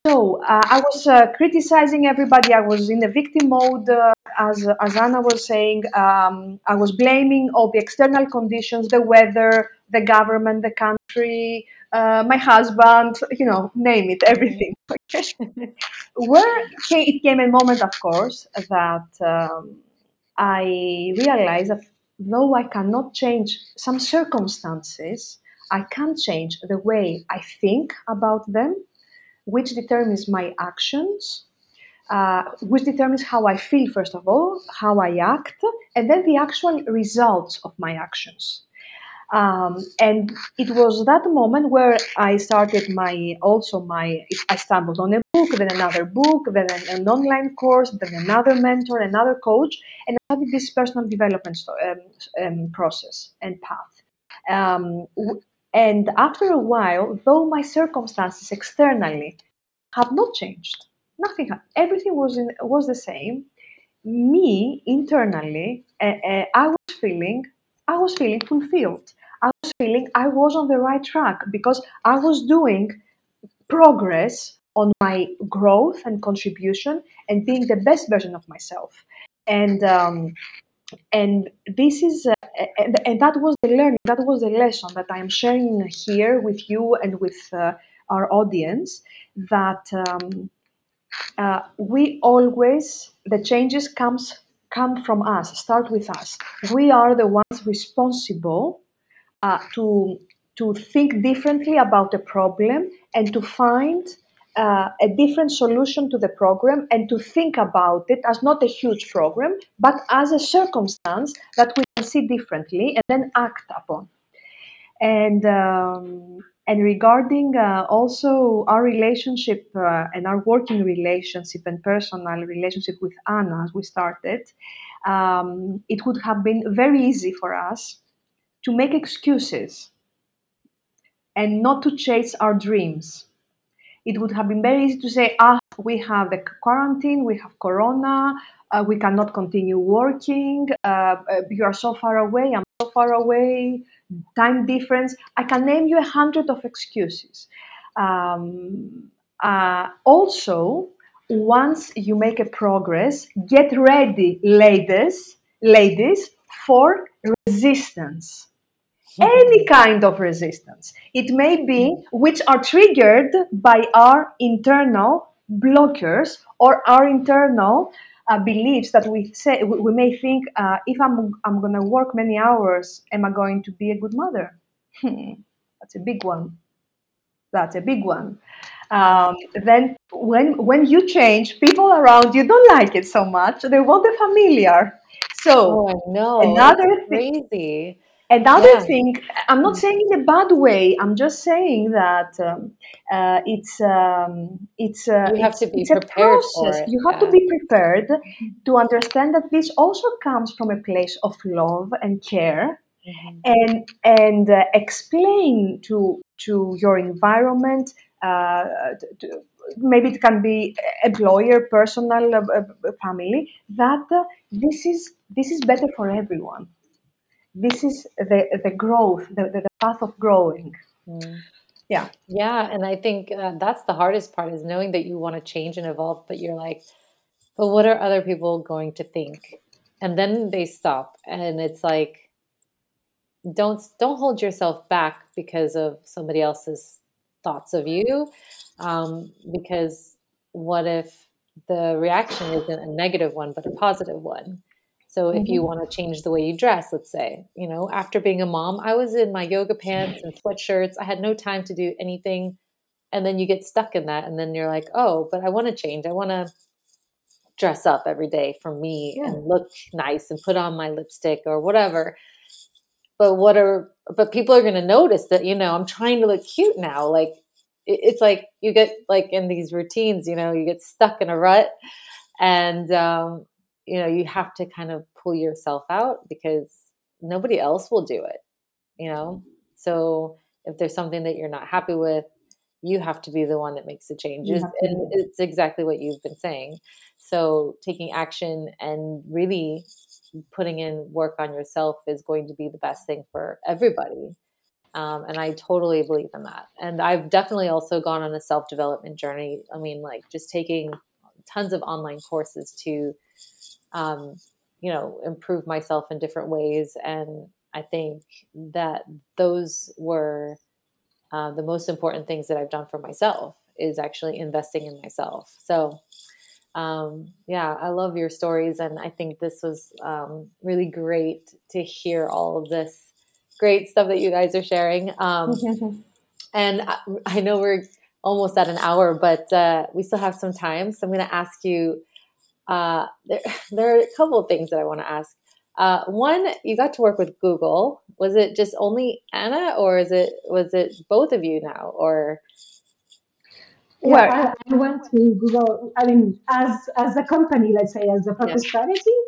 so uh, I was uh, criticizing everybody. I was in the victim mode, uh, as as Ana was saying. Um, I was blaming all the external conditions, the weather, the government, the country, uh, my husband. You know, name it, everything. Where it came a moment, of course, that um, I realized that though I cannot change some circumstances, I can change the way I think about them, which determines my actions, uh, which determines how I feel, first of all, how I act, and then the actual results of my actions. Um, and it was that moment where I started my also my I stumbled on a book, then another book, then an, an online course, then another mentor, another coach, and I started this personal development um, um, process and path. Um, and after a while, though my circumstances externally have not changed, nothing, everything was in, was the same. Me internally, uh, uh, I was feeling I was feeling fulfilled. I was feeling I was on the right track because I was doing progress on my growth and contribution and being the best version of myself. And um, and this is uh, and, and, that was the learning that was the lesson that i am sharing here with you and with uh, our audience that um, uh, we always the changes comes come from us start with us. We are the ones responsible uh, to to think differently about a problem and to find uh, a different solution to the program and to think about it as not a huge program but as a circumstance that we can see differently and then act upon and um, and regarding uh, also our relationship uh, and our working relationship and personal relationship with Ana as we started, um, it would have been very easy for us to make excuses and not to chase our dreams. It would have been very easy to say, ah, we have the quarantine, we have corona, uh, we cannot continue working, uh, uh, you are so far away, I'm so far away, time difference. I can name you a hundred of excuses. Um, uh, also, once you make a progress, get ready, ladies, ladies, for resistance any kind of resistance. It may be which are triggered by our internal blockers or our internal uh, beliefs that we say we may think uh, if I'm I'm going to work many hours, am I going to be a good mother? Hmm, that's a big one. That's a big one. Um, then when when you change, people around you don't like it so much. They want the familiar. So oh, no, another crazy. Another yeah. thing, I'm not saying in a bad way. I'm just saying that um, uh, it's um, it's uh, you have it's, to be prepared for it. You have yeah. to be prepared to understand that this also comes from a place of love and care, mm-hmm. and and uh, explain to to your environment. Uh, to, maybe it can be employer, personal, uh, uh, family. That this is this is better for everyone this is the the growth, the, the, path of growing. Mm. Yeah. Yeah. And I think uh, that's the hardest part is knowing that you want to change and evolve, but you're like, but what are other people going to think? And then they stop. And it's like, don't don't hold yourself back because of somebody else's thoughts of you um, because what if the reaction isn't a negative one but a positive one so if you mm-hmm. want to change the way you dress, let's say, you know, after being a mom, I was in my yoga pants and sweatshirts. I had no time to do anything. And then you get stuck in that. And then you're like, oh, but I want to change. I want to dress up every day for me yeah. and look nice and put on my lipstick or whatever. But what are, but people are going to notice that, you know, I'm trying to look cute now. Like, it's like you get like in these routines, you know, you get stuck in a rut. And, um, you know you have to kind of pull yourself out because nobody else will do it you know? So if there's something that you're not happy with you have to be the one that makes the changes and it's exactly what you've been saying. So taking action and really putting in work on yourself is going to be the best thing for everybody um, and i totally believe in that. And i've definitely also gone on a self-development journey. I mean like just taking tons of online courses to um, you know, improve myself in different ways. And I think that those were uh, the most important things that I've done for myself is actually investing in myself. So um, yeah, I love your stories, and I think this was um, really great to hear all of this great stuff that you guys are sharing. Um, and I, I, know we're almost at an hour, but uh, we still have some time, so I'm going to ask you. Uh, there, there are a couple of things that I want to ask. Uh, one, you got to work with Google. Was it just only Ana, or is it was it both of you now, or yeah, I, I, went to Google. I mean, as as a company, let's say, as a purpose yeah. strategy.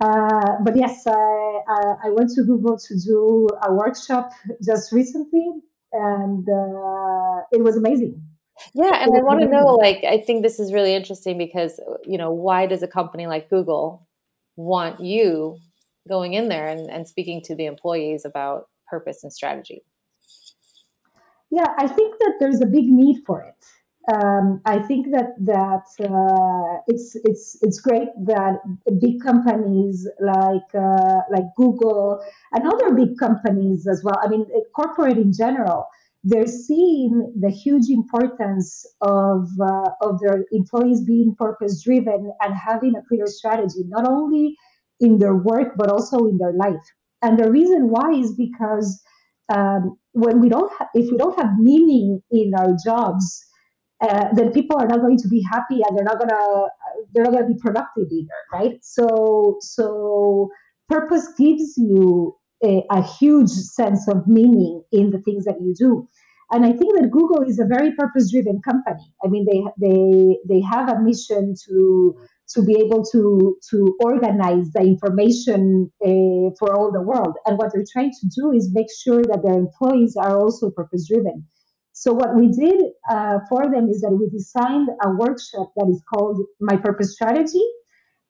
Uh, but yes, I, I went to Google to do a workshop just recently, and uh, it was amazing. Yeah, and I want to know, like, I think this is really interesting because you know, why does a company like Google want you going in there and, and speaking to the employees about purpose and strategy? Yeah, I think that there's a big need for it um, I think that that uh, it's it's it's great that big companies like uh, like Google and other big companies as well. I mean, corporate in general, they're seeing the huge importance of uh, of their employees being purpose driven and having a clear strategy, not only in their work but also in their life. And the reason why is because um, when we don't, ha- if we don't have meaning in our jobs uh, then people are not going to be happy and they're not gonna they're not gonna be productive either, right? So so purpose gives you a, a huge sense of meaning in the things that you do. And I think that Google is a very purpose-driven company. I mean, they they they have a mission to to be able to to organize the information uh, for all the world. And what they're trying to do is make sure that their employees are also purpose-driven. So what we did uh, for them is that we designed a workshop that is called My Purpose Strategy.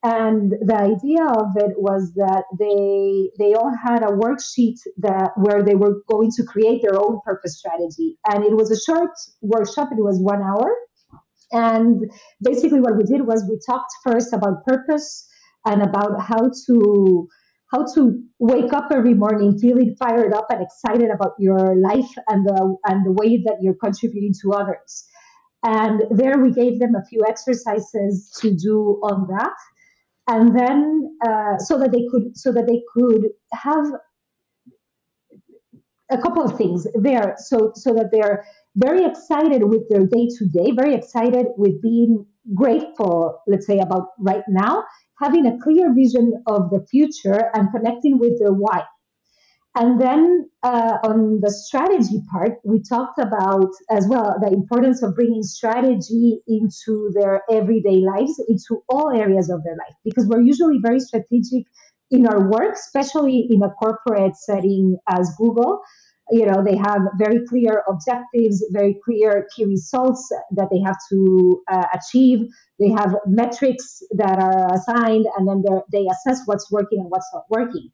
And the idea of it was that they they all had a worksheet that where they were going to create their own purpose strategy. And it was a short workshop, it was one hour. And basically what we did was we talked first about purpose and about how to how to wake up every morning feeling fired up and excited about your life and the and the way that you're contributing to others. And there we gave them a few exercises to do on that, and then uh, so that they could so that they could have a couple of things there, so so that they're very excited with their day to day, very excited with being grateful, let's say about right now, having a clear vision of the future and connecting with their why. And then uh, on the strategy part, we talked about as well the importance of bringing strategy into their everyday lives, into all areas of their life, because we're usually very strategic in our work, especially in a corporate setting as Google. You know, they have very clear objectives, very clear key results that they have to uh, achieve. They have metrics that are assigned, and then they assess what's working and what's not working.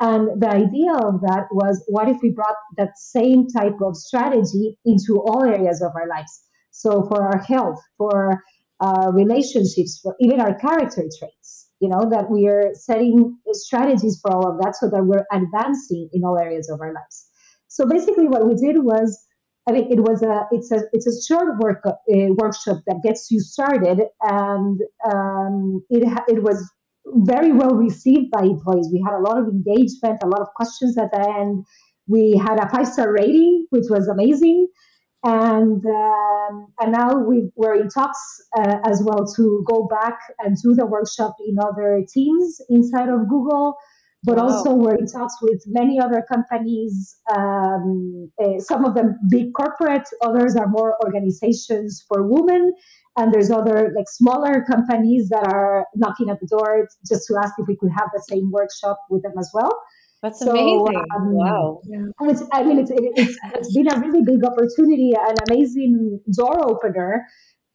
And the idea of that was what if we brought that same type of strategy into all areas of our lives? So, for our health, for our relationships, for even our character traits, you know, that we are setting strategies for all of that so that we're advancing in all areas of our lives. So, basically, what we did was I mean, it was a it's a it's a short work uh, workshop that gets you started, and um, it it was very well received by employees. We had a lot of engagement, a lot of questions at the end. We had a five star rating, which was amazing, and um, and now we we're in talks uh, as well to go back and do the workshop in other teams inside of Google but wow. also we're in talks with many other companies. Um, uh, some of them big corporate, others are more organizations for women, and there's other like smaller companies that are knocking at the door just to ask if we could have the same workshop with them as well. That's so, amazing! Um, wow. Which, I mean, it's, it, it's, it's been a really big opportunity, an amazing door opener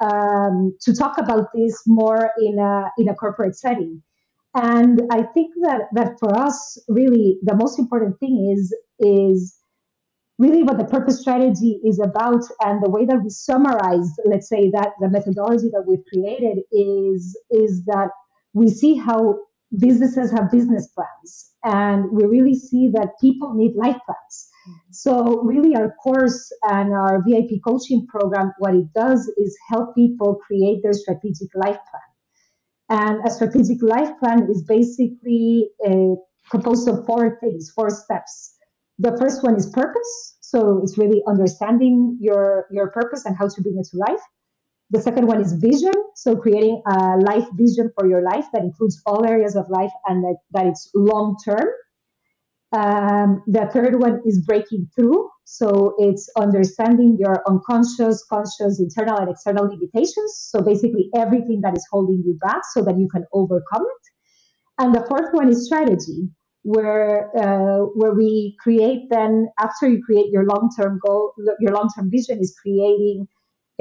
um, to talk about this more in a in a corporate setting. And I think that that for us, really, the most important thing is is really what the purpose strategy is about, and the way that we summarize, let's say that the methodology that we've created is is that we see how businesses have business plans, and we really see that people need life plans. So, really, our course and our VIP coaching program, what it does is help people create their strategic life plan. And a strategic life plan is basically uh, composed of four things, four steps. The first one is purpose. So it's really understanding your, your purpose and how to bring it to life. The second one is vision. So creating a life vision for your life that includes all areas of life and that, that it's long term. Um, the third one is breaking through. So it's understanding your unconscious, conscious, internal, and external limitations. So basically everything that is holding you back so that you can overcome it. And the fourth one is strategy, where uh, where we create then after you create your long term goal, your long term vision is creating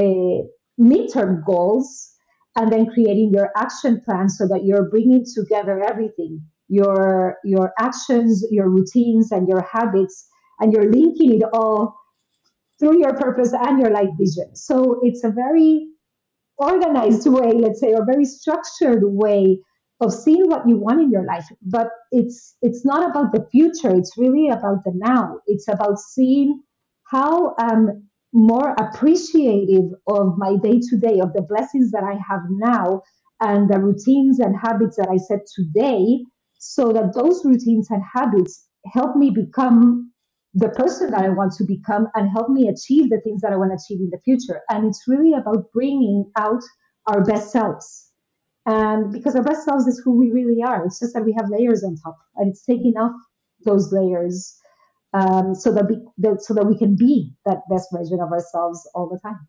a midterm goals and then creating your action plan so that you're bringing together everything your your actions, your routines, and your habits, and you're linking it all through your purpose and your life vision. So it's a very organized way, let's say, or very structured way of seeing what you want in your life. But it's it's not about the future. It's really about the now. It's about seeing how I'm more appreciative of my day to day, of the blessings that I have now, and the routines and habits that I set today so that those routines and habits help me become the person that I want to become and help me achieve the things that I want to achieve in the future. And it's really about bringing out our best selves. And because our best selves is who we really are, it's just that we have layers on top, and it's taking off those layers um, so that, so that we can be that best version of ourselves all the time.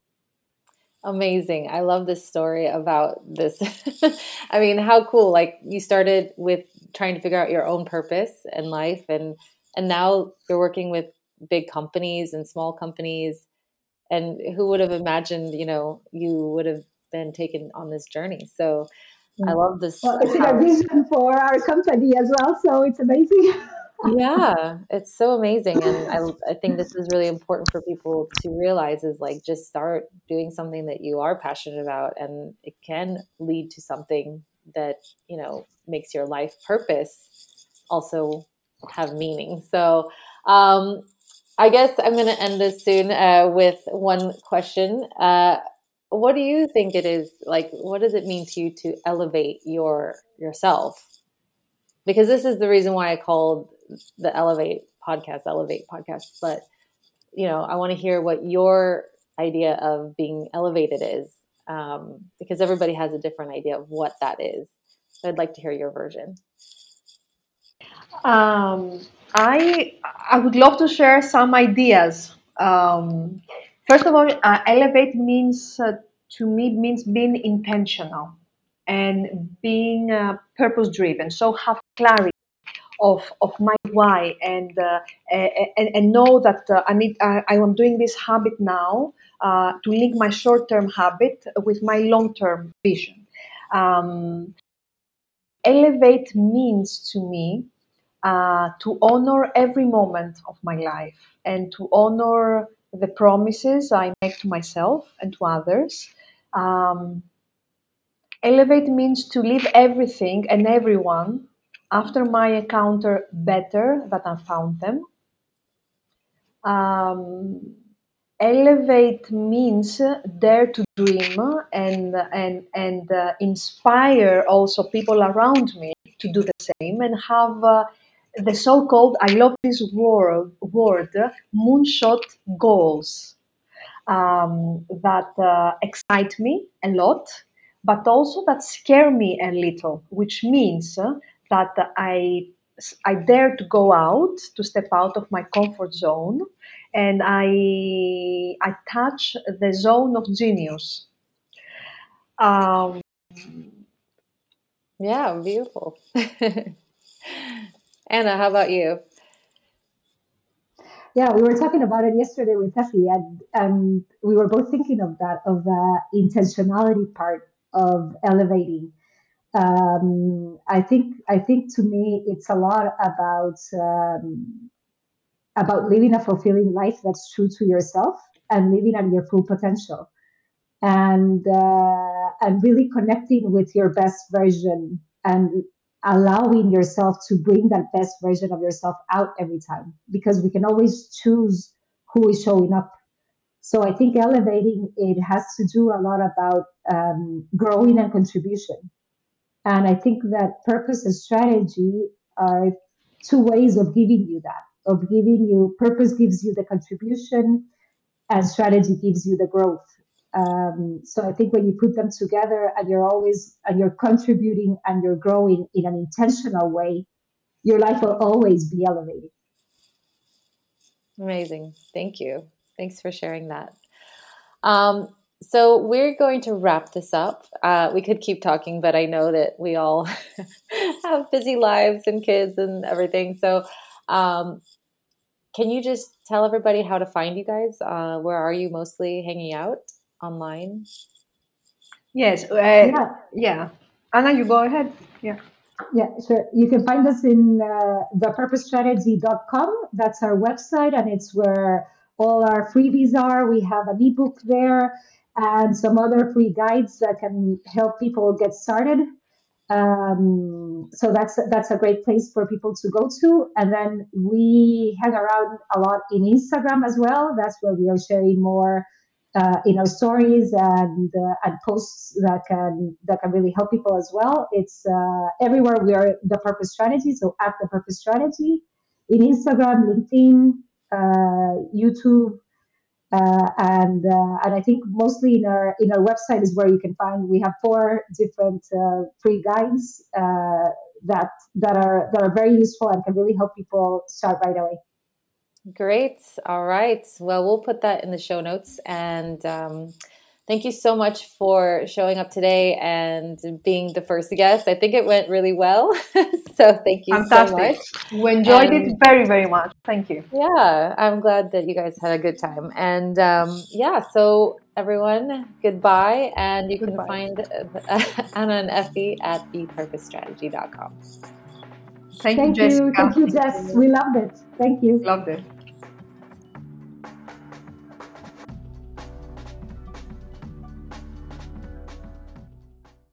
Amazing. I love this story about this. I mean, how cool. Like you started with trying to figure out your own purpose in life and and now you're working with big companies and small companies and who would have imagined, you know, you would have been taken on this journey. So I mm. love this. Well, it's a vision for our company as well, so it's amazing. yeah, it's so amazing, and I I think this is really important for people to realize is like just start doing something that you are passionate about, and it can lead to something that you know makes your life purpose also have meaning. So. Um, I guess I'm going to end this soon uh, with one question. Uh, what do you think it is like? What does it mean to you to elevate your yourself? Because this is the reason why I called the Elevate podcast, Elevate podcast. But you know, I want to hear what your idea of being elevated is, um, because everybody has a different idea of what that is. So I'd like to hear your version. Um, I I would love to share some ideas. Um, first of all, uh, elevate means uh, to me means being intentional and being uh, purpose driven. So have clarity of, of my why and, uh, and, and know that uh, I need I, I am doing this habit now uh, to link my short term habit with my long term vision. Um, elevate means to me uh, to honor every moment of my life and to honor the promises I make to myself and to others. Um, elevate means to leave everything and everyone after my encounter better that I found them. Um, elevate means dare to dream and and and uh, inspire also people around me to do the same and have uh, the so-called I love this word word moonshot goals um, that uh, excite me a lot, but also that scare me a little, which means that I I dare to go out, to step out of my comfort zone, and I I touch the zone of genius. Um, yeah, beautiful. Ana, how about you? Yeah, we were talking about it yesterday with Efi, and, and we were both thinking of that, of the intentionality part of elevating um, I think I think to me it's a lot about um, about living a fulfilling life that's true to yourself and living at your full potential, and uh, and really connecting with your best version and allowing yourself to bring that best version of yourself out every time. Because we can always choose who is showing up. So I think elevating it has to do a lot about um, growing and contribution And I think that purpose and strategy are two ways of giving you that, of giving you purpose gives you the contribution and strategy gives you the growth. Um, so I think when you put them together and you're always and you're contributing and you're growing in an intentional way, your life will always be elevated. Amazing. Thank you. Thanks for sharing that. Um, so we're going to wrap this up. Uh, we could keep talking, but I know that we all have busy lives and kids and everything. So, um, can you just tell everybody how to find you guys? Uh, where are you mostly hanging out online? Yes. Uh, yeah. yeah. Ana, you go ahead. Yeah. Yeah, sure. You can find us in uh, thepurposestrategy.com. That's our website, and it's where all our freebies are. We have an ebook there and some other free guides that can help people get started. Um, so that's that's a great place for people to go to. And then we hang around a lot in Instagram as well. That's where we are sharing more uh, in our stories and uh, and posts that can that can really help people as well. It's uh, everywhere. We are the Purpose Strategy, so at the Purpose Strategy in Instagram, LinkedIn, uh, YouTube, uh, and uh, and I think mostly in our in our website is where you can find. We have four different uh, free guides uh, that that are that are very useful and can really help people start right away. Great. All right. Well, we'll put that in the show notes and. Um, Thank you so much for showing up today and being the first guest. I think it went really well. so thank you Fantastic. so much. We enjoyed it very, very much. Thank you. Yeah, I'm glad that you guys had a good time. And um, yeah, so everyone, goodbye. And you goodbye. can find Ana and Efi at thepurposestrategy.com. Thank, Thank you, Jessica. Thank you, Jess. We loved it. Thank you. Loved it.